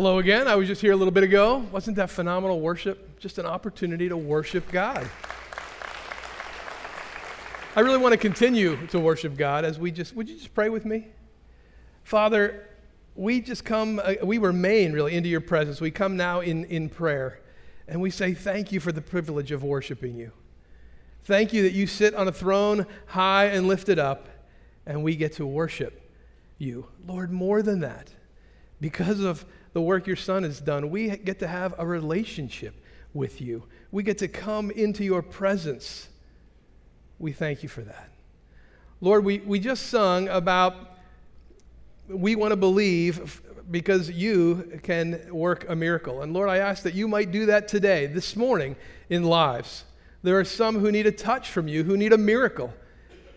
Hello again. I was just here a little bit ago. Wasn't that phenomenal worship? Just an opportunity to worship God. I really want to continue to worship God as we just, would you just pray with me? Father, we just come, uh, we remain really into your presence. We come now in, in prayer and we say thank you for the privilege of worshiping you. Thank you that you sit on a throne high and lifted up and we get to worship you. Lord, more than that, because of the work your son has done, we get to have a relationship with you. We get to come into your presence. We thank you for that. Lord, we, we just sung about we want to believe because you can work a miracle. And Lord, I ask that you might do that today, this morning, in lives. There are some who need a touch from you, who need a miracle.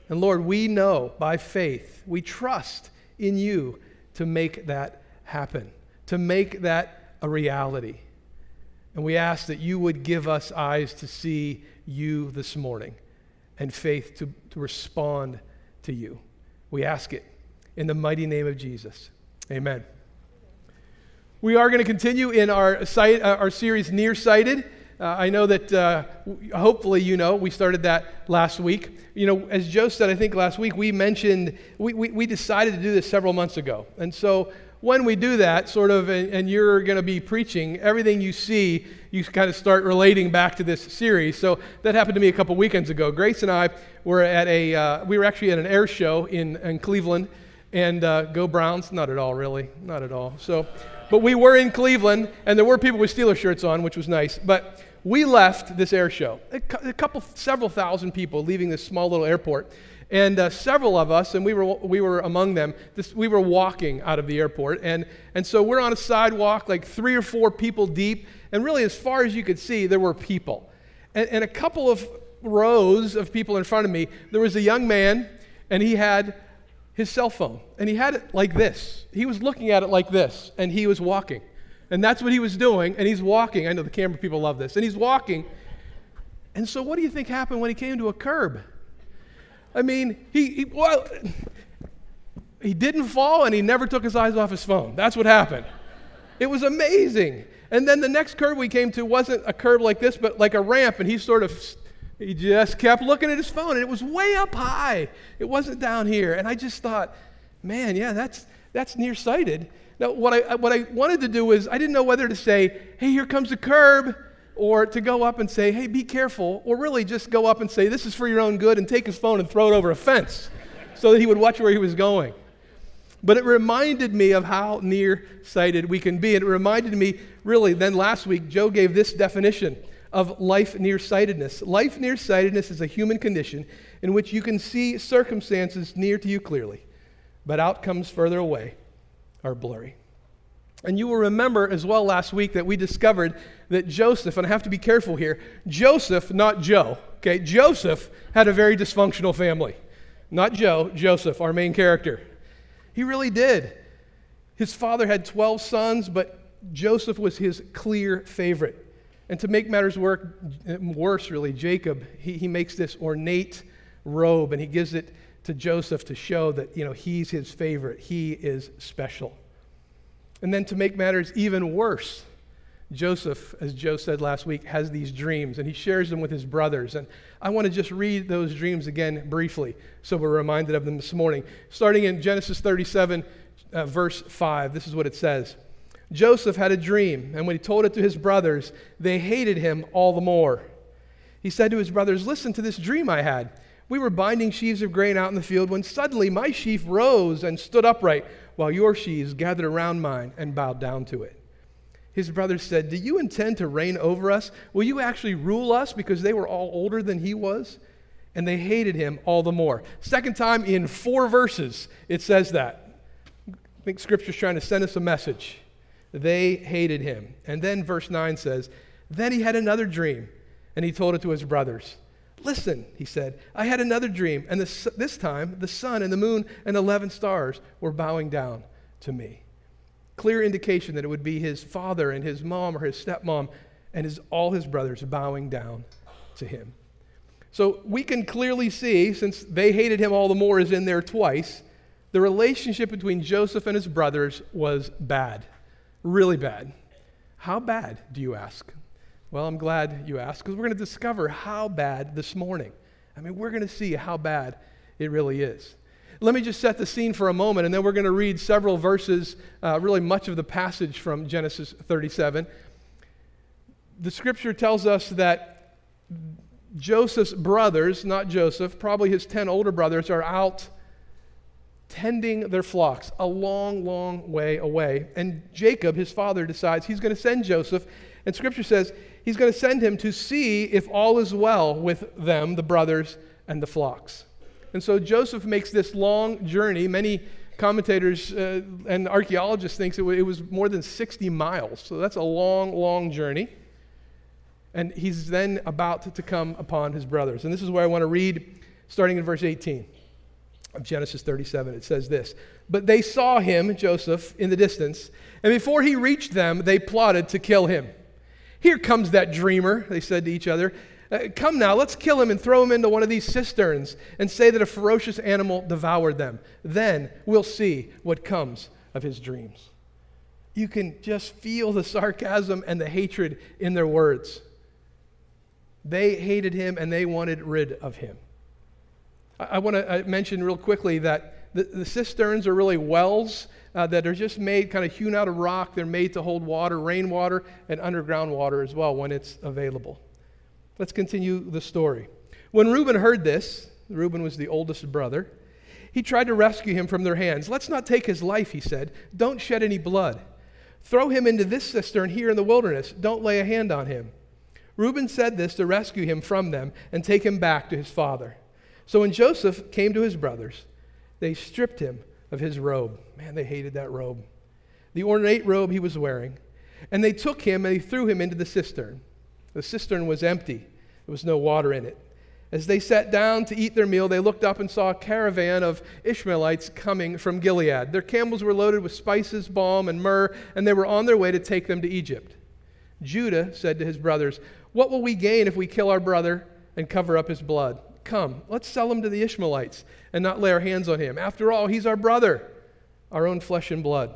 And Lord, we know by faith, we trust in you to make that happen to make that a reality. And we ask that you would give us eyes to see you this morning and faith to, to respond to you. We ask it in the mighty name of Jesus. Amen. We are going to continue in our, site, uh, our series, Nearsighted. Uh, I know that uh, hopefully you know we started that last week. You know, as Joe said, I think last week we mentioned, we, we, we decided to do this several months ago. And so when we do that, sort of, and, and you're going to be preaching, everything you see, you kind of start relating back to this series. So that happened to me a couple weekends ago. Grace and I were at a, uh, we were actually at an air show in, in Cleveland, and uh, go Browns? Not at all, really, not at all. So, but we were in Cleveland, and there were people with Steeler shirts on, which was nice. But we left this air show, a, a couple, several thousand people leaving this small little airport. And uh, several of us, and we were, we were among them, this, we were walking out of the airport. And, and so we're on a sidewalk, like three or four people deep. And really, as far as you could see, there were people. And, and a couple of rows of people in front of me, there was a young man, and he had his cell phone. And he had it like this. He was looking at it like this, and he was walking. And that's what he was doing. And he's walking. I know the camera people love this. And he's walking. And so, what do you think happened when he came to a curb? I mean, he, he, well, he didn't fall and he never took his eyes off his phone. That's what happened. It was amazing. And then the next curb we came to wasn't a curb like this, but like a ramp, and he sort of he just kept looking at his phone, and it was way up high. It wasn't down here. And I just thought, man, yeah, that's that's nearsighted. Now, what I what I wanted to do was I didn't know whether to say, hey, here comes a curb, or to go up and say, hey, be careful, or really just go up and say, this is for your own good, and take his phone and throw it over a fence so that he would watch where he was going. But it reminded me of how nearsighted we can be. And it reminded me, really, then last week, Joe gave this definition of life nearsightedness. Life nearsightedness is a human condition in which you can see circumstances near to you clearly, but outcomes further away are blurry. And you will remember as well last week that we discovered that Joseph, and I have to be careful here, Joseph, not Joe, okay? Joseph had a very dysfunctional family. Not Joe, Joseph, our main character. He really did. His father had 12 sons, but Joseph was his clear favorite. And to make matters work, worse, really, Jacob, he, he makes this ornate robe and he gives it to Joseph to show that, you know, he's his favorite. He is special. And then to make matters even worse, Joseph, as Joe said last week, has these dreams and he shares them with his brothers. And I want to just read those dreams again briefly so we're reminded of them this morning. Starting in Genesis 37, uh, verse 5, this is what it says Joseph had a dream, and when he told it to his brothers, they hated him all the more. He said to his brothers, Listen to this dream I had. We were binding sheaves of grain out in the field when suddenly my sheaf rose and stood upright while your sheaves gathered around mine and bowed down to it. His brothers said, Do you intend to reign over us? Will you actually rule us? Because they were all older than he was. And they hated him all the more. Second time in four verses, it says that. I think Scripture's trying to send us a message. They hated him. And then verse 9 says, Then he had another dream, and he told it to his brothers. Listen, he said, I had another dream, and this, this time the sun and the moon and 11 stars were bowing down to me. Clear indication that it would be his father and his mom or his stepmom and his, all his brothers bowing down to him. So we can clearly see, since they hated him all the more, is in there twice, the relationship between Joseph and his brothers was bad. really bad. How bad, do you ask? Well, I'm glad you asked because we're going to discover how bad this morning. I mean, we're going to see how bad it really is. Let me just set the scene for a moment, and then we're going to read several verses, uh, really much of the passage from Genesis 37. The scripture tells us that Joseph's brothers, not Joseph, probably his 10 older brothers, are out tending their flocks a long, long way away. And Jacob, his father, decides he's going to send Joseph. And scripture says he's going to send him to see if all is well with them, the brothers, and the flocks. And so Joseph makes this long journey. Many commentators uh, and archaeologists think it, w- it was more than 60 miles. So that's a long, long journey. And he's then about to come upon his brothers. And this is where I want to read, starting in verse 18 of Genesis 37. It says this But they saw him, Joseph, in the distance, and before he reached them, they plotted to kill him. Here comes that dreamer, they said to each other. Uh, come now, let's kill him and throw him into one of these cisterns and say that a ferocious animal devoured them. Then we'll see what comes of his dreams. You can just feel the sarcasm and the hatred in their words. They hated him and they wanted rid of him. I, I want to mention real quickly that the, the cisterns are really wells uh, that are just made kind of hewn out of rock. They're made to hold water, rainwater, and underground water as well when it's available. Let's continue the story. When Reuben heard this, Reuben was the oldest brother, he tried to rescue him from their hands. Let's not take his life, he said. Don't shed any blood. Throw him into this cistern here in the wilderness. Don't lay a hand on him. Reuben said this to rescue him from them and take him back to his father. So when Joseph came to his brothers, they stripped him of his robe. Man, they hated that robe. The ornate robe he was wearing. And they took him and they threw him into the cistern. The cistern was empty, there was no water in it. As they sat down to eat their meal, they looked up and saw a caravan of Ishmaelites coming from Gilead. Their camels were loaded with spices, balm, and myrrh, and they were on their way to take them to Egypt. Judah said to his brothers, What will we gain if we kill our brother and cover up his blood? Come, let's sell him to the Ishmaelites and not lay our hands on him. After all, he's our brother, our own flesh and blood.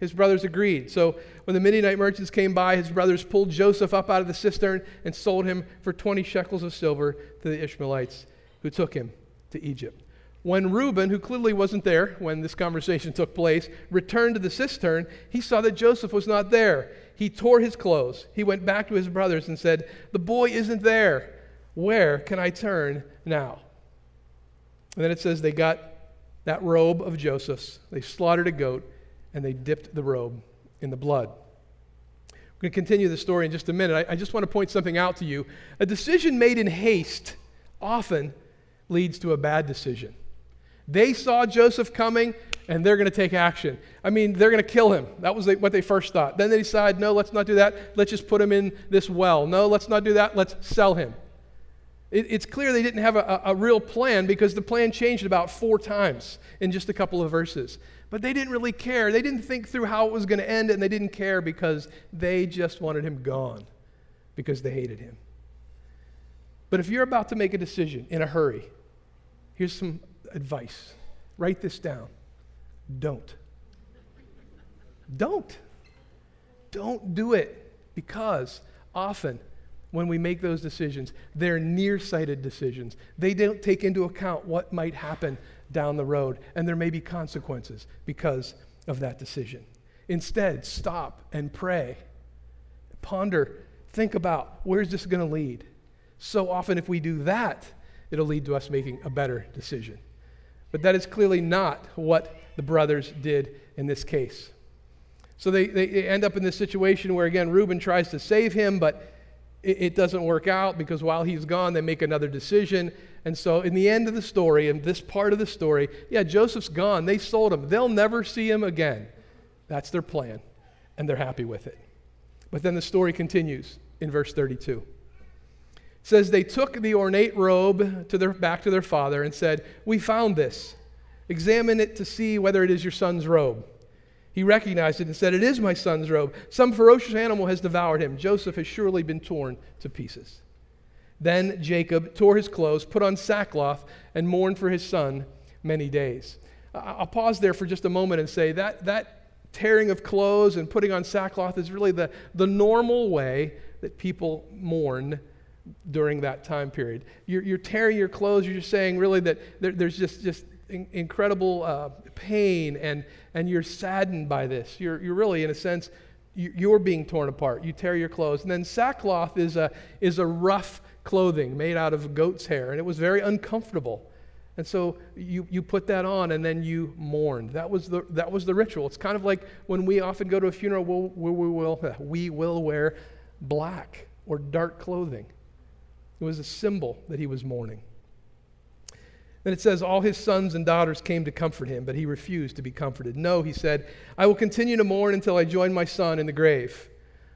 His brothers agreed. So when the Midianite merchants came by, his brothers pulled Joseph up out of the cistern and sold him for 20 shekels of silver to the Ishmaelites, who took him to Egypt. When Reuben, who clearly wasn't there when this conversation took place, returned to the cistern, he saw that Joseph was not there. He tore his clothes. He went back to his brothers and said, The boy isn't there. Where can I turn now? And then it says they got that robe of Joseph's, they slaughtered a goat and they dipped the robe in the blood. We're going to continue the story in just a minute. I, I just want to point something out to you. A decision made in haste often leads to a bad decision. They saw Joseph coming and they're going to take action. I mean, they're going to kill him. That was what they first thought. Then they decide, no, let's not do that. Let's just put him in this well. No, let's not do that. Let's sell him. It, it's clear they didn't have a, a, a real plan because the plan changed about four times in just a couple of verses. But they didn't really care. They didn't think through how it was going to end, and they didn't care because they just wanted him gone because they hated him. But if you're about to make a decision in a hurry, here's some advice write this down. Don't. Don't. Don't do it because often when we make those decisions, they're nearsighted decisions. They don't take into account what might happen down the road, and there may be consequences because of that decision. Instead, stop and pray. Ponder, think about where's this going to lead? So often, if we do that, it'll lead to us making a better decision. But that is clearly not what the brothers did in this case. So they, they end up in this situation where, again, Reuben tries to save him, but it, it doesn't work out because while he's gone, they make another decision. And so, in the end of the story, in this part of the story, yeah, Joseph's gone. They sold him. They'll never see him again. That's their plan, and they're happy with it. But then the story continues in verse 32. It says, They took the ornate robe to their, back to their father and said, We found this. Examine it to see whether it is your son's robe. He recognized it and said, It is my son's robe. Some ferocious animal has devoured him. Joseph has surely been torn to pieces. Then Jacob tore his clothes, put on sackcloth, and mourned for his son many days. I'll pause there for just a moment and say that, that tearing of clothes and putting on sackcloth is really the, the normal way that people mourn during that time period. You're, you're tearing your clothes, you're just saying really that there, there's just, just in, incredible uh, pain and, and you're saddened by this. You're, you're really, in a sense, you're being torn apart. You tear your clothes. And then sackcloth is a, is a rough clothing made out of goat's hair, and it was very uncomfortable. And so you, you put that on and then you mourned. That was, the, that was the ritual. It's kind of like when we often go to a funeral, we, will, we will wear black or dark clothing. It was a symbol that he was mourning. Then it says, All his sons and daughters came to comfort him, but he refused to be comforted. No, he said, I will continue to mourn until I join my son in the grave.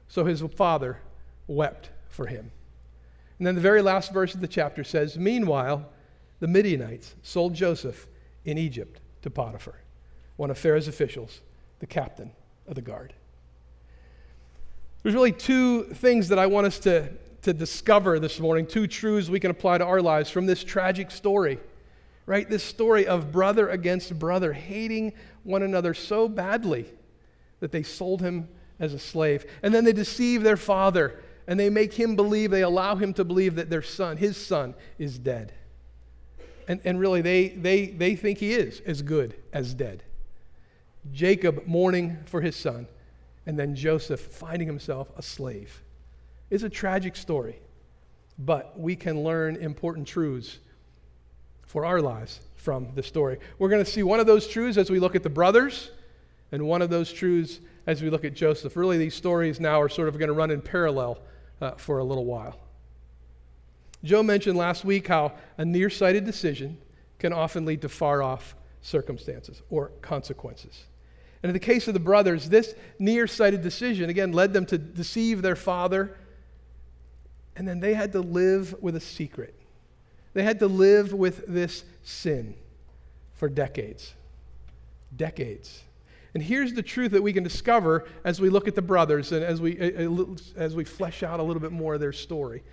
So his father wept for him. And then the very last verse of the chapter says, Meanwhile, the Midianites sold Joseph in Egypt to Potiphar, one of Pharaoh's officials, the captain of the guard. There's really two things that I want us to, to discover this morning, two truths we can apply to our lives from this tragic story right? This story of brother against brother, hating one another so badly that they sold him as a slave. And then they deceive their father and they make him believe, they allow him to believe that their son, his son, is dead. And, and really, they, they, they think he is as good as dead. Jacob mourning for his son, and then Joseph finding himself a slave. It's a tragic story, but we can learn important truths for our lives from the story. We're going to see one of those truths as we look at the brothers, and one of those truths as we look at Joseph. Really, these stories now are sort of going to run in parallel uh, for a little while. Joe mentioned last week how a nearsighted decision can often lead to far off circumstances or consequences. And in the case of the brothers, this nearsighted decision, again, led them to deceive their father, and then they had to live with a secret. They had to live with this sin for decades. Decades. And here's the truth that we can discover as we look at the brothers and as we, as we flesh out a little bit more of their story.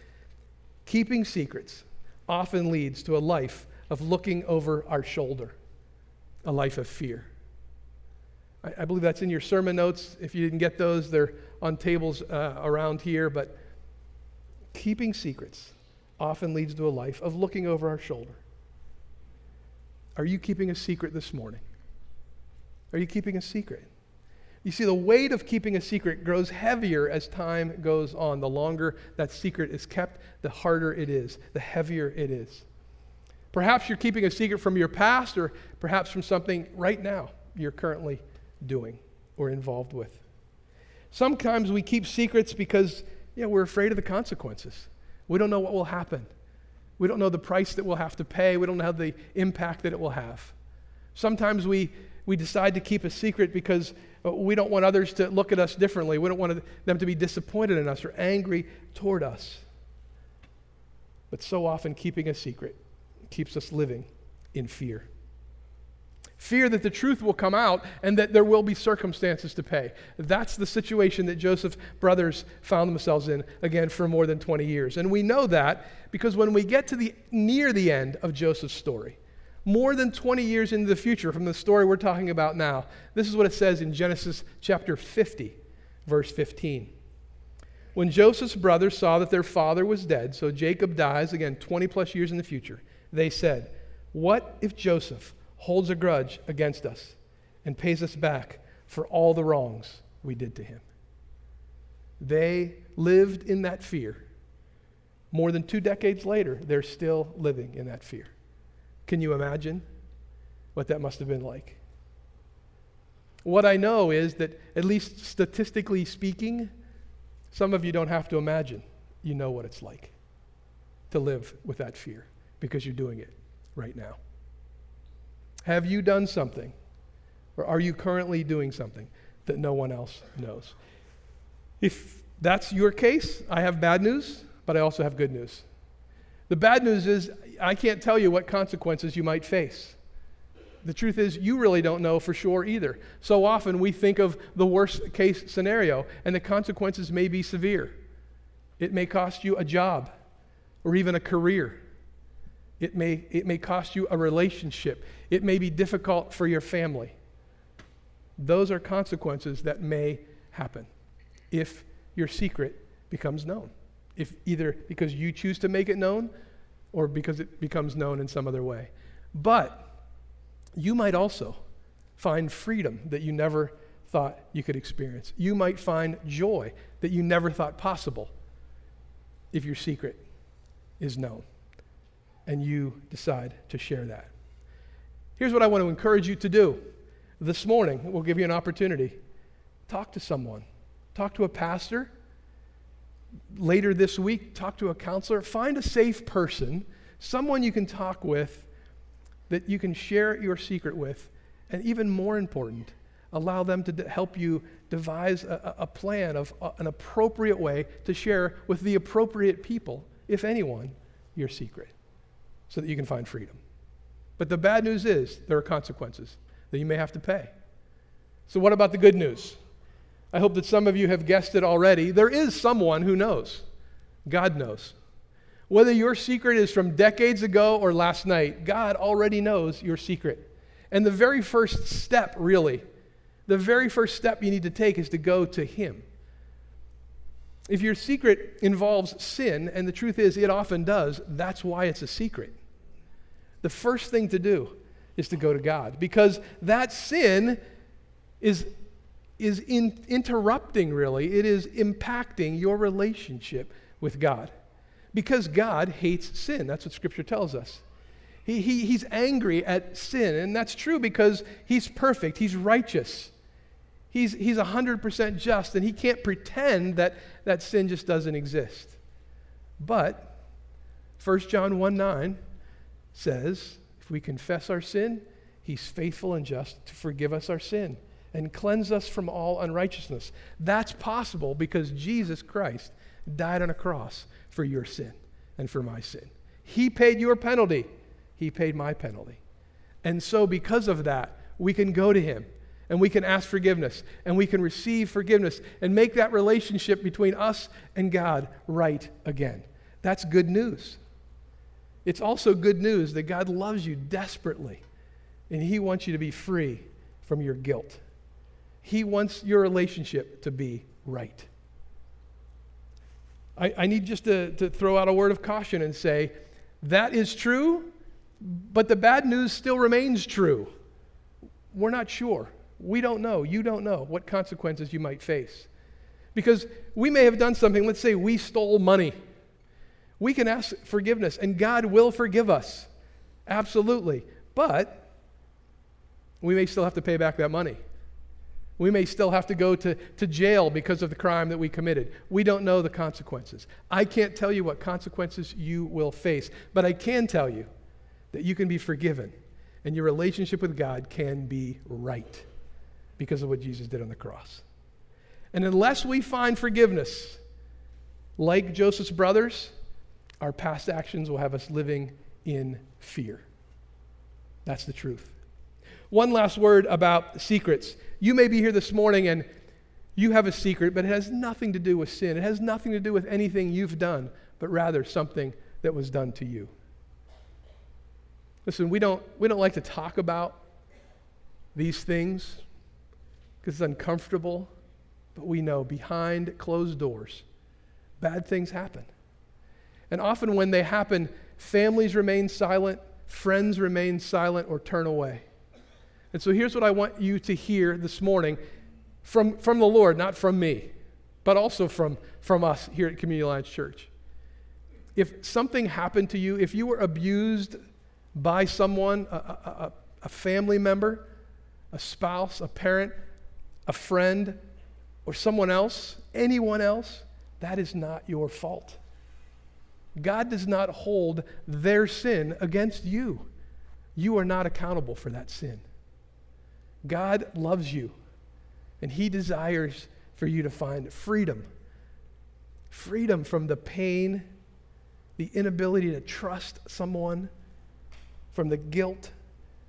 Keeping secrets often leads to a life of looking over our shoulder, a life of fear. I, I believe that's in your sermon notes. If you didn't get those, they're on tables uh, around here. But keeping secrets often leads to a life of looking over our shoulder. Are you keeping a secret this morning? Are you keeping a secret? You see, the weight of keeping a secret grows heavier as time goes on. The longer that secret is kept, the harder it is, the heavier it is. Perhaps you're keeping a secret from your past, or perhaps from something right now you're currently doing or involved with. Sometimes we keep secrets because you know, we're afraid of the consequences. We don't know what will happen. We don't know the price that we'll have to pay. We don't know the impact that it will have. Sometimes we, we decide to keep a secret because uh, we don't want others to look at us differently. We don't want them to be disappointed in us or angry toward us. But so often, keeping a secret keeps us living in fear. Fear that the truth will come out and that there will be circumstances to pay. That's the situation that Joseph's brothers found themselves in, again, for more than 20 years. And we know that because when we get to the near the end of Joseph's story, more than 20 years into the future from the story we're talking about now, this is what it says in Genesis chapter 50, verse 15. When Joseph's brothers saw that their father was dead, so Jacob dies, again, 20 plus years in the future, they said, What if Joseph holds a grudge against us and pays us back for all the wrongs we did to him. They lived in that fear. More than two decades later, they're still living in that fear. Can you imagine what that must have been like? What I know is that, at least statistically speaking, some of you don't have to imagine. You know what it's like to live with that fear because you're doing it right now. Have you done something? Or are you currently doing something that no one else knows? If that's your case, I have bad news, but I also have good news. The bad news is I can't tell you what consequences you might face. The truth is, you really don't know for sure either. So often we think of the worst case scenario, and the consequences may be severe. It may cost you a job or even a career. It may, it may cost you a relationship. It may be difficult for your family. Those are consequences that may happen if your secret becomes known. If either because you choose to make it known or because it becomes known in some other way. But you might also find freedom that you never thought you could experience. You might find joy that you never thought possible if your secret is known and you decide to share that. Here's what I want to encourage you to do this morning. We'll give you an opportunity. Talk to someone, talk to a pastor. Later this week, talk to a counselor. Find a safe person, someone you can talk with that you can share your secret with. And even more important, allow them to d- help you devise a, a plan of uh, an appropriate way to share with the appropriate people, if anyone, your secret, so that you can find freedom. But the bad news is there are consequences that you may have to pay. So, what about the good news? I hope that some of you have guessed it already. There is someone who knows. God knows. Whether your secret is from decades ago or last night, God already knows your secret. And the very first step, really, the very first step you need to take is to go to Him. If your secret involves sin, and the truth is it often does, that's why it's a secret. The first thing to do is to go to God because that sin is, is in, interrupting, really, it is impacting your relationship with God. Because God hates sin. That's what Scripture tells us. He, he, he's angry at sin, and that's true because he's perfect, he's righteous. He's, he's 100% just, and he can't pretend that that sin just doesn't exist. But 1 John 1 9 says, if we confess our sin, he's faithful and just to forgive us our sin and cleanse us from all unrighteousness. That's possible because Jesus Christ died on a cross for your sin and for my sin. He paid your penalty, He paid my penalty. And so, because of that, we can go to Him and we can ask forgiveness and we can receive forgiveness and make that relationship between us and God right again. That's good news. It's also good news that God loves you desperately and He wants you to be free from your guilt. He wants your relationship to be right. I, I need just to, to throw out a word of caution and say that is true, but the bad news still remains true. We're not sure. We don't know. You don't know what consequences you might face. Because we may have done something, let's say we stole money. We can ask forgiveness, and God will forgive us. Absolutely. But we may still have to pay back that money. We may still have to go to, to jail because of the crime that we committed. We don't know the consequences. I can't tell you what consequences you will face, but I can tell you that you can be forgiven and your relationship with God can be right because of what Jesus did on the cross. And unless we find forgiveness, like Joseph's brothers, our past actions will have us living in fear. That's the truth. One last word about secrets. You may be here this morning and you have a secret, but it has nothing to do with sin. It has nothing to do with anything you've done, but rather something that was done to you. Listen, we don't, we don't like to talk about these things because it's uncomfortable, but we know behind closed doors, bad things happen. And often when they happen, families remain silent, friends remain silent, or turn away. And so here's what I want you to hear this morning from, from the Lord, not from me, but also from, from us here at Community Alliance Church. If something happened to you, if you were abused by someone, a, a, a family member, a spouse, a parent, a friend, or someone else, anyone else, that is not your fault. God does not hold their sin against you. You are not accountable for that sin. God loves you, and He desires for you to find freedom freedom from the pain, the inability to trust someone, from the guilt,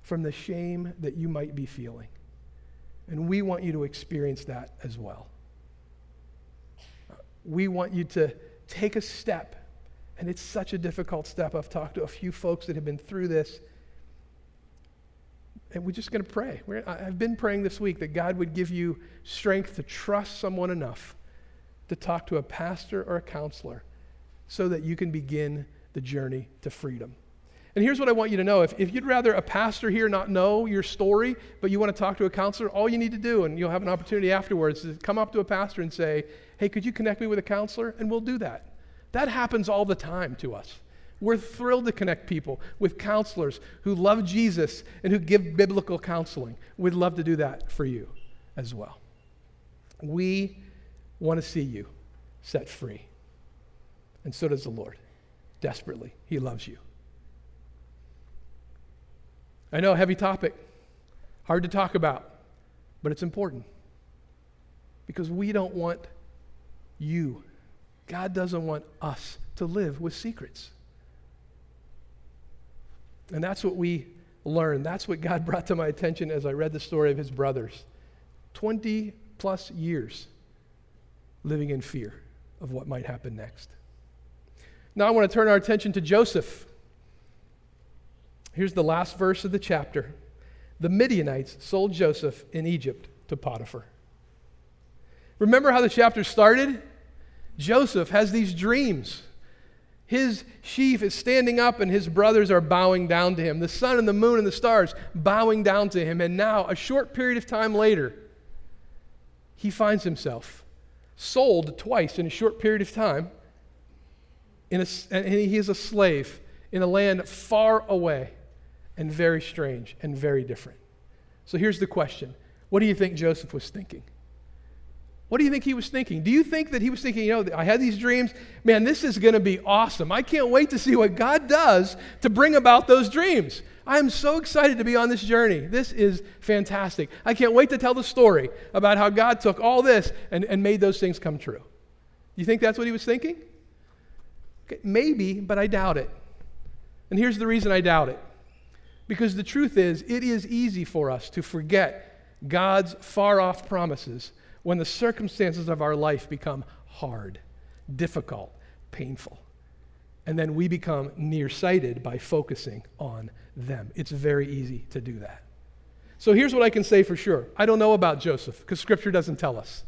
from the shame that you might be feeling. And we want you to experience that as well. We want you to take a step, and it's such a difficult step. I've talked to a few folks that have been through this and we're just going to pray. We're, I've been praying this week that God would give you strength to trust someone enough to talk to a pastor or a counselor so that you can begin the journey to freedom. And here's what I want you to know if, if you'd rather a pastor here not know your story, but you want to talk to a counselor, all you need to do, and you'll have an opportunity afterwards, is come up to a pastor and say, Hey, could you connect me with a counselor? And we'll do that. That happens all the time to us. We're thrilled to connect people with counselors who love Jesus and who give biblical counseling. We'd love to do that for you as well. We want to see you set free. And so does the Lord. Desperately. He loves you. I know, heavy topic, hard to talk about, but it's important because we don't want you. God doesn't want us to live with secrets. And that's what we learned. That's what God brought to my attention as I read the story of his brothers. 20 plus years living in fear of what might happen next. Now I want to turn our attention to Joseph. Here's the last verse of the chapter. The Midianites sold Joseph in Egypt to Potiphar. Remember how the chapter started? Joseph has these dreams. His sheaf is standing up and his brothers are bowing down to him. The sun and the moon and the stars bowing down to him. And now, a short period of time later, he finds himself sold twice in a short period of time. A, and he is a slave in a land far away and very strange and very different. So here's the question What do you think Joseph was thinking? What do you think he was thinking? Do you think that he was thinking, you know, I had these dreams? Man, this is going to be awesome. I can't wait to see what God does to bring about those dreams. I am so excited to be on this journey. This is fantastic. I can't wait to tell the story about how God took all this and, and made those things come true. You think that's what he was thinking? Okay, maybe, but I doubt it. And here's the reason I doubt it because the truth is, it is easy for us to forget God's far off promises when the circumstances of our life become hard, difficult, painful. And then we become nearsighted by focusing on them. It's very easy to do that. So here's what I can say for sure I don't know about Joseph because Scripture doesn't tell us.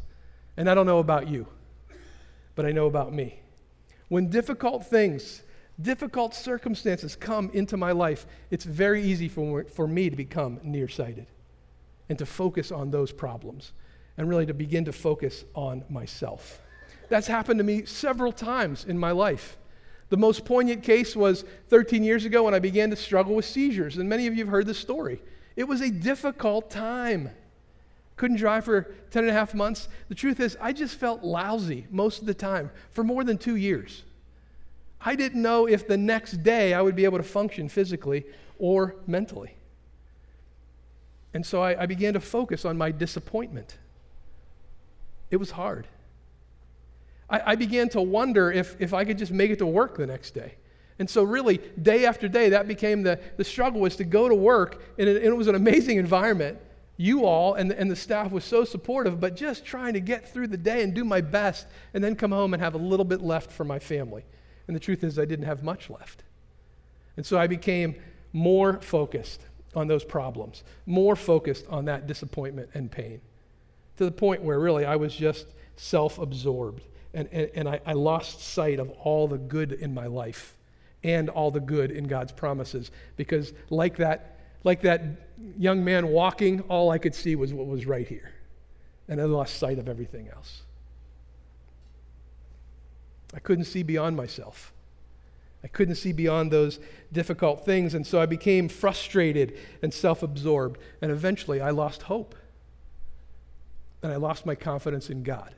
And I don't know about you, but I know about me. When difficult things, difficult circumstances come into my life, it's very easy for, for me to become nearsighted and to focus on those problems and really to begin to focus on myself. That's happened to me several times in my life. The most poignant case was 13 years ago when I began to struggle with seizures, and many of you have heard the story. It was a difficult time. Couldn't drive for 10 and a half months. The truth is, I just felt lousy most of the time for more than two years. I didn't know if the next day I would be able to function physically or mentally. And so I, I began to focus on my disappointment. It was hard. I, I began to wonder if, if I could just make it to work the next day. And so, really, day after day, that became the, the struggle was to go to work, and it, and it was an amazing environment. You all and and the staff was so supportive, but just trying to get through the day and do my best, and then come home and have a little bit left for my family. And the truth is, I didn't have much left. And so I became more focused on those problems, more focused on that disappointment and pain to the point where really I was just self absorbed. And, and, and I, I lost sight of all the good in my life and all the good in God's promises. Because, like that, like that young man walking, all I could see was what was right here. And I lost sight of everything else. I couldn't see beyond myself. I couldn't see beyond those difficult things, and so I became frustrated and self absorbed, and eventually I lost hope and I lost my confidence in God.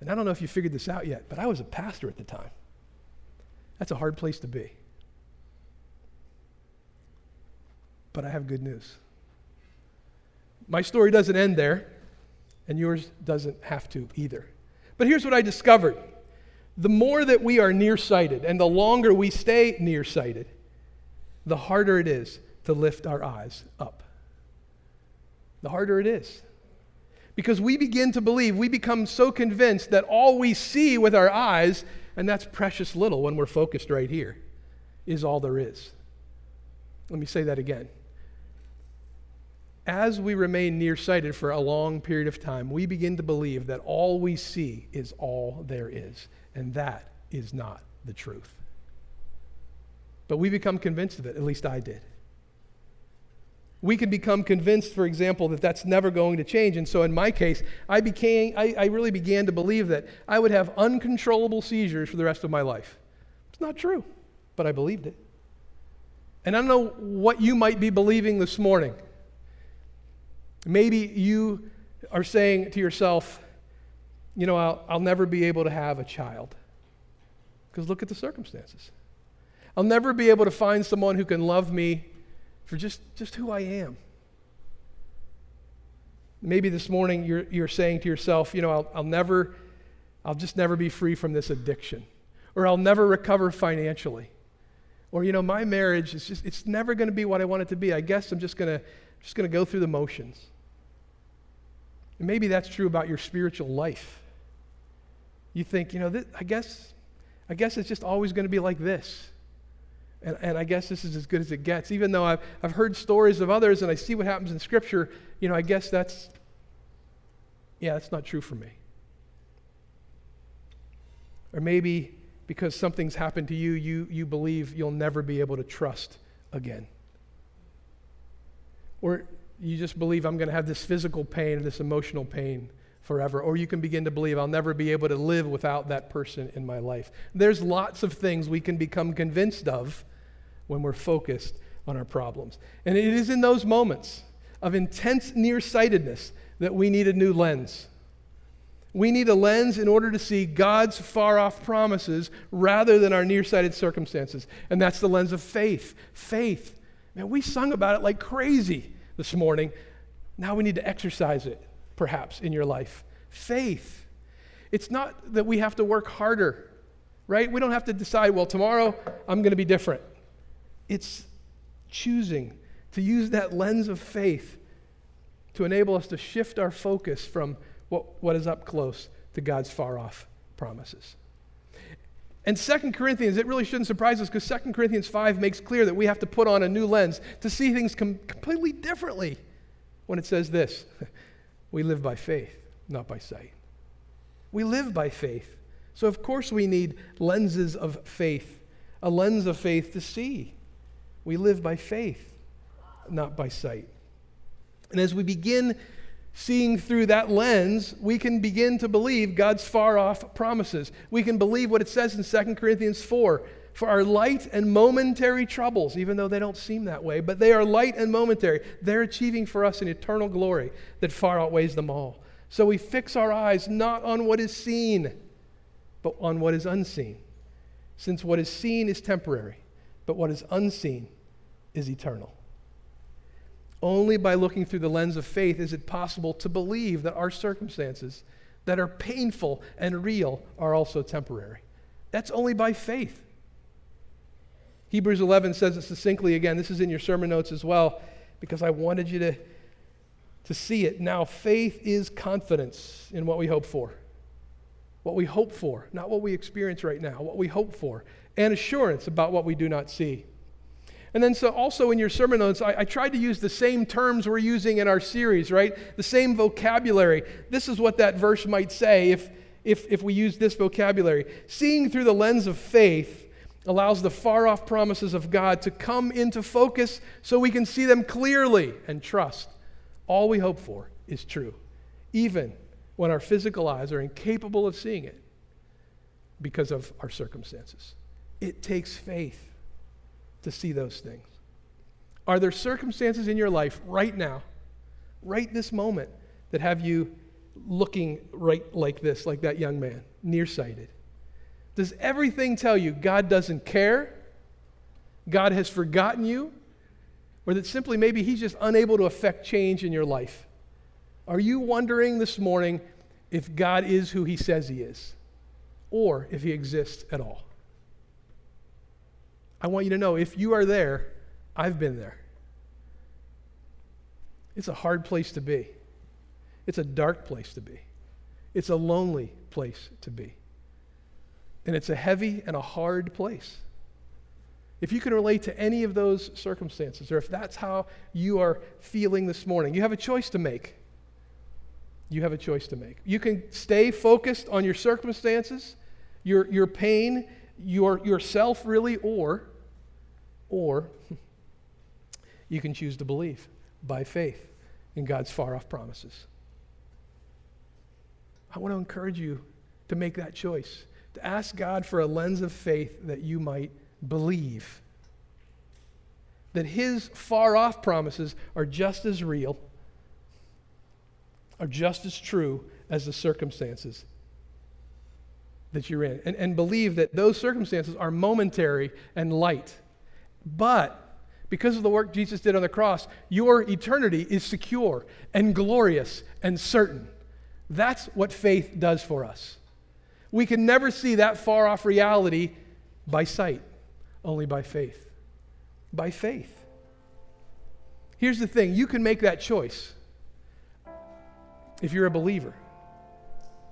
And I don't know if you figured this out yet, but I was a pastor at the time. That's a hard place to be. But I have good news. My story doesn't end there, and yours doesn't have to either. But here's what I discovered the more that we are nearsighted and the longer we stay nearsighted, the harder it is to lift our eyes up the harder it is. Because we begin to believe, we become so convinced that all we see with our eyes, and that's precious little when we're focused right here, is all there is. Let me say that again. as we remain nearsighted for a long period of time, we begin to believe that all we see is all there is. And that is not the truth. But we become convinced of it, at least I did. We can become convinced, for example, that that's never going to change. And so in my case, I, became, I, I really began to believe that I would have uncontrollable seizures for the rest of my life. It's not true, but I believed it. And I don't know what you might be believing this morning. Maybe you are saying to yourself, you know, I'll, I'll never be able to have a child. Because look at the circumstances. I'll never be able to find someone who can love me for just, just who I am. Maybe this morning you're, you're saying to yourself, you know, I'll, I'll never, I'll just never be free from this addiction. Or I'll never recover financially. Or, you know, my marriage is just, it's never going to be what I want it to be. I guess I'm just going to, just going to go through the motions. And maybe that's true about your spiritual life. You think, you know, I guess, I guess it's just always going to be like this. And, and I guess this is as good as it gets. Even though I've, I've heard stories of others and I see what happens in Scripture, you know, I guess that's, yeah, that's not true for me. Or maybe because something's happened to you, you, you believe you'll never be able to trust again. Or you just believe I'm going to have this physical pain and this emotional pain forever. Or you can begin to believe I'll never be able to live without that person in my life. There's lots of things we can become convinced of when we're focused on our problems. And it is in those moments of intense nearsightedness that we need a new lens. We need a lens in order to see God's far off promises rather than our nearsighted circumstances. And that's the lens of faith. Faith. Man, we sung about it like crazy this morning. Now we need to exercise it, perhaps, in your life. Faith. It's not that we have to work harder, right? We don't have to decide, well, tomorrow I'm going to be different. It's choosing to use that lens of faith to enable us to shift our focus from what, what is up close to God's far off promises. And Second Corinthians, it really shouldn't surprise us because Second Corinthians 5 makes clear that we have to put on a new lens to see things com- completely differently when it says this We live by faith, not by sight. We live by faith. So, of course, we need lenses of faith, a lens of faith to see. We live by faith, not by sight. And as we begin seeing through that lens, we can begin to believe God's far off promises. We can believe what it says in 2 Corinthians 4 for our light and momentary troubles, even though they don't seem that way, but they are light and momentary. They're achieving for us an eternal glory that far outweighs them all. So we fix our eyes not on what is seen, but on what is unseen, since what is seen is temporary, but what is unseen is eternal. Only by looking through the lens of faith is it possible to believe that our circumstances that are painful and real are also temporary. That's only by faith. Hebrews 11 says it succinctly again. This is in your sermon notes as well, because I wanted you to, to see it. Now, faith is confidence in what we hope for. What we hope for, not what we experience right now, what we hope for, and assurance about what we do not see. And then, so also in your sermon notes, I, I, tried to use the same terms we're using in our series, right? The same vocabulary. This is what that verse might say if, if, if we use this vocabulary. Seeing through the lens of faith allows the far off promises of God to come into focus so we can see them clearly and trust. All we hope for is true, even when our physical eyes are incapable of seeing it because of our circumstances. It takes faith to see those things? Are there circumstances in your life right now, right this moment, that have you looking right like this, like that young man, nearsighted? Does everything tell you God doesn't care? God has forgotten you? Or that simply maybe He's just unable to affect change in your life? Are you wondering this morning if God is who He says He is? Or if He exists at all? I want you to know if you are there, I've been there. It's a hard place to be. It's a dark place to be. It's a lonely place to be. And it's a heavy and a hard place. if you can relate to any of those circumstances, or if that's how you are feeling this morning, you have a choice to make. You have a choice to make. You can stay focused on your circumstances, your, your pain, your yourself really, or, or you can choose to believe by faith in God's far off promises. I want to encourage you to make that choice, to ask God for a lens of faith that you might believe. That His far off promises are just as real, are just as true as the circumstances that you're in. And, and believe that those circumstances are momentary and light. But because of the work Jesus did on the cross, your eternity is secure and glorious and certain. That's what faith does for us. We can never see that far off reality by sight, only by faith. By faith. Here's the thing you can make that choice if you're a believer.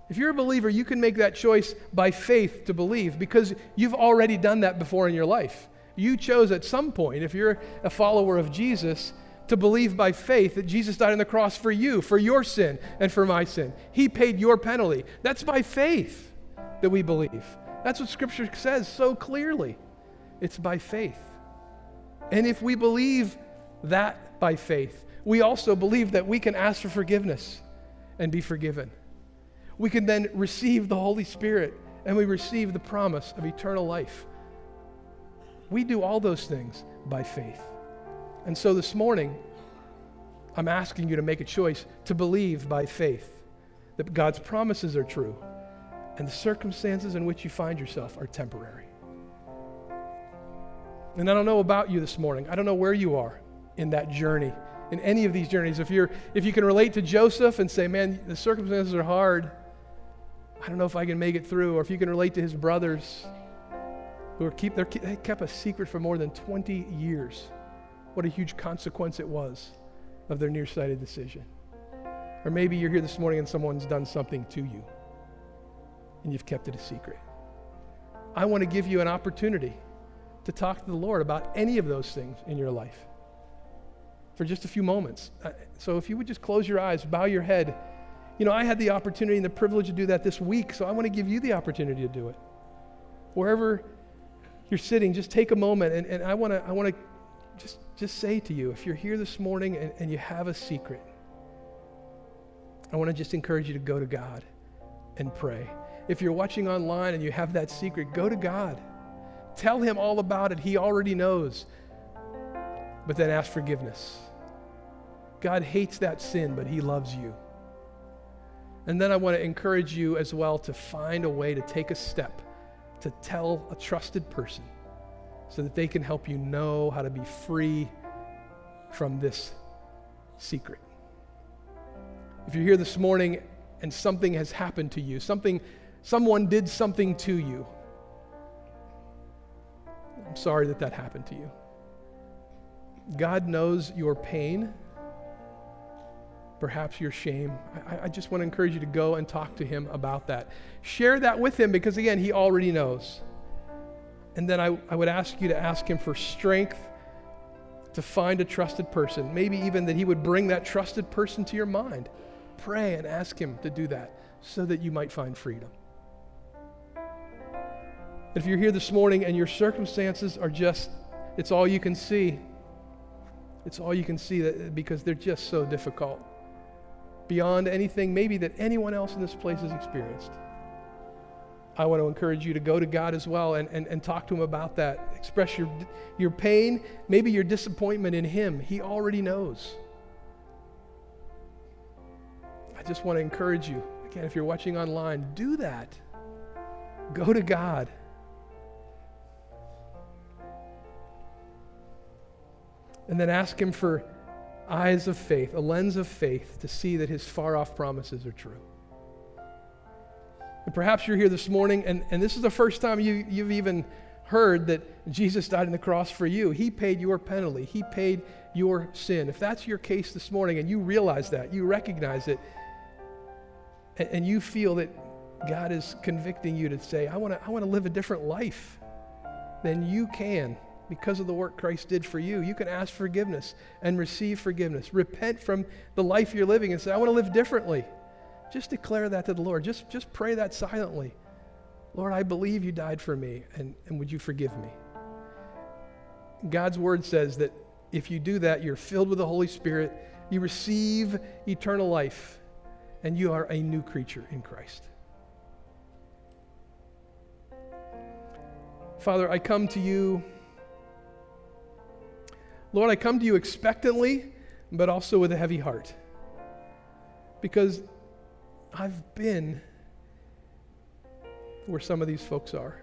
If you're a believer, you can make that choice by faith to believe because you've already done that before in your life. You chose at some point, if you're a follower of Jesus, to believe by faith that Jesus died on the cross for you, for your sin, and for my sin. He paid your penalty. That's by faith that we believe. That's what Scripture says so clearly. It's by faith. And if we believe that by faith, we also believe that we can ask for forgiveness and be forgiven. We can then receive the Holy Spirit and we receive the promise of eternal life. We do all those things by faith. And so this morning, I'm asking you to make a choice to believe by faith that God's promises are true and the circumstances in which you find yourself are temporary. And I don't know about you this morning. I don't know where you are in that journey, in any of these journeys. If, you're, if you can relate to Joseph and say, man, the circumstances are hard, I don't know if I can make it through, or if you can relate to his brothers who are keep, they kept a secret for more than 20 years. What a huge consequence it was of their nearsighted decision. Or maybe you're here this morning and someone's done something to you and you've kept it a secret. I want to give you an opportunity to talk to the Lord about any of those things in your life for just a few moments. Uh, so if you would just close your eyes, bow your head. You know, I had the opportunity and the privilege to do that this week, so I want to give you the opportunity to do it. Wherever you're sitting, just take a moment and, and I want to I want to just, just say to you, if you're here this morning and, and you have a secret, I want to just encourage you to go to God and pray. If you're watching online and you have that secret, go to God. Tell Him all about it. He already knows. But then ask forgiveness. God hates that sin, but He loves you. And then I want to encourage you as well to find a way to take a step to tell a trusted person so that they can help you know how to be free from this secret. If you're here this morning and something has happened to you, something someone did something to you. I'm sorry that that happened to you. God knows your pain, perhaps your shame. I, I, just want to encourage you to go and talk to Him about that. Share that with Him because, again, He already knows. And then I, I would ask you to ask Him for strength to find a trusted person, maybe even that He would bring that trusted person to your mind. Pray and ask Him to do that so that you might find freedom. If you're here this morning and your circumstances are just, it's all you can see. It's all you can see that, because they're just so difficult. Beyond anything maybe that anyone else in this place has experienced. I want to encourage you to go to God as well and, and, and talk to Him about that. Express your, your pain, maybe your disappointment in Him. He already knows. I just want to encourage you, again, if you're watching online, do that. Go to God. And then ask Him for eyes of faith, a lens of faith to see that His far off promises are true. And perhaps you're here this morning and, and this is the first time you, you've even heard that Jesus died on the cross for you. He paid your penalty, He paid your sin. If that's your case this morning and you realize that, you recognize it, and, and you feel that God is convicting you to say, I want to I wanna live a different life, then you can because of the work Christ did for you. You can ask forgiveness and receive forgiveness. Repent from the life you're living and say, I want to live differently. Just declare that to the Lord. Just, just pray that silently. Lord, I believe you died for me, and, and would you forgive me? God's word says that if you do that, you're filled with the Holy Spirit, you receive eternal life, and you are a new creature in Christ. Father, I come to you. Lord, I come to you expectantly, but also with a heavy heart. Because I've been where some of these folks are.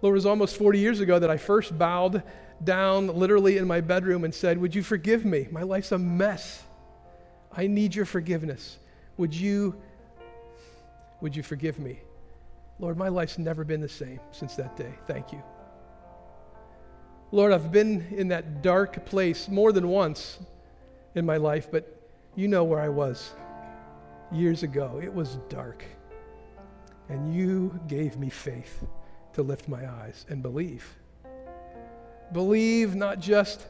Lord, it was almost 40 years ago that I first bowed down literally in my bedroom and said, Would you forgive me? My life's a mess. I need your forgiveness. Would you, would you forgive me? Lord, my life's never been the same since that day. Thank you. Lord, I've been in that dark place more than once in my life, but you know where I was years ago. It was dark. And you gave me faith to lift my eyes and believe. Believe not just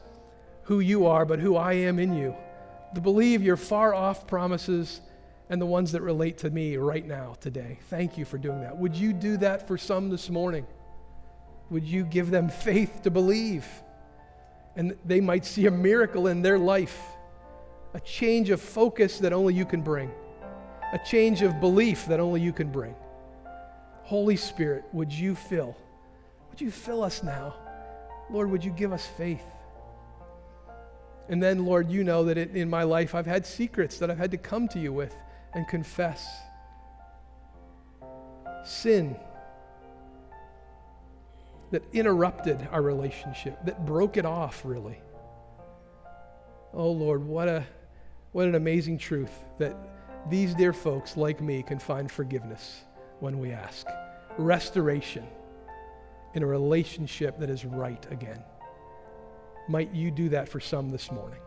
who you are, but who I am in you. To believe your far off promises and the ones that relate to me right now, today. Thank you for doing that. Would you do that for some this morning? Would you give them faith to believe? And they might see a miracle in their life, a change of focus that only you can bring, a change of belief that only you can bring. Holy Spirit, would you fill? Would you fill us now? Lord, would you give us faith? And then, Lord, you know that in my life I've had secrets that I've had to come to you with and confess. Sin that interrupted our relationship, that broke it off, really. Oh, Lord, what, a, what an amazing truth that these dear folks like me can find forgiveness when we ask. Restoration in a relationship that is right again. Might you do that for some this morning?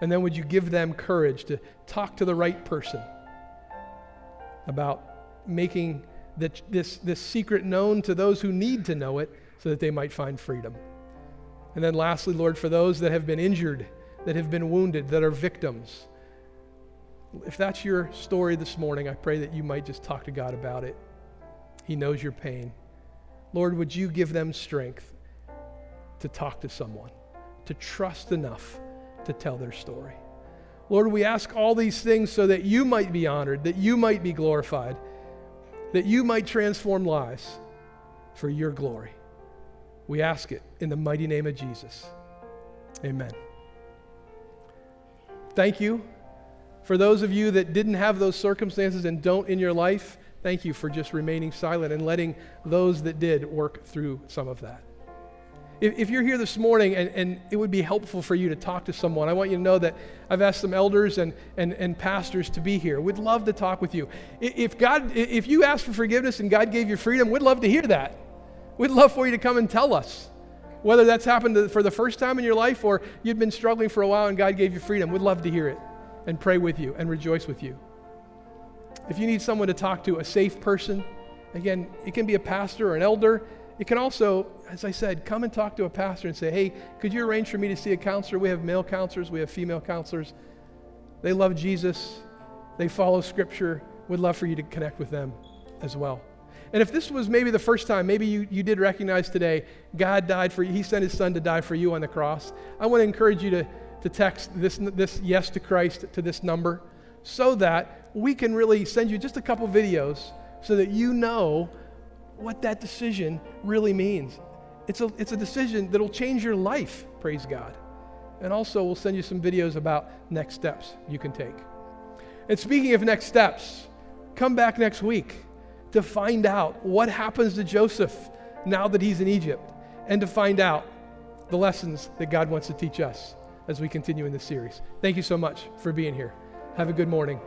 And then would you give them courage to talk to the right person about making the, this, this secret known to those who need to know it so that they might find freedom? And then lastly, Lord, for those that have been injured, that have been wounded, that are victims, if that's your story this morning, I pray that you might just talk to God about it. He knows your pain. Lord, would you give them strength to talk to someone, to trust enough to tell their story? Lord, we ask all these things so that you might be honored, that you might be glorified, that you might transform lives for your glory. We ask it in the mighty name of Jesus. Amen. Thank you. For those of you that didn't have those circumstances and don't in your life, Thank you for just remaining silent and letting those that did work through some of that. If, if you're here this morning and, and it would be helpful for you to talk to someone, I want you to know that I've asked some elders and, and, and pastors to be here. We'd love to talk with you. If, God, if you asked for forgiveness and God gave you freedom, we'd love to hear that. We'd love for you to come and tell us. Whether that's happened for the first time in your life or you've been struggling for a while and God gave you freedom, we'd love to hear it and pray with you and rejoice with you. If you need someone to talk to, a safe person, again, it can be a pastor or an elder. It can also, as I said, come and talk to a pastor and say, hey, could you arrange for me to see a counselor? We have male counselors, we have female counselors. They love Jesus, they follow Scripture. Would love for you to connect with them as well. And if this was maybe the first time, maybe you, you did recognize today, God died for you, He sent His Son to die for you on the cross. I want to encourage you to, to text this, this yes to Christ to this number so that we can really send you just a couple videos so that you know what that decision really means. It's a, it's a decision that'll change your life, praise God. And also, we'll send you some videos about next steps you can take. And speaking of next steps, come back next week to find out what happens to Joseph now that he's in Egypt and to find out the lessons that God wants to teach us as we continue in this series. Thank you so much for being here. Have a good morning.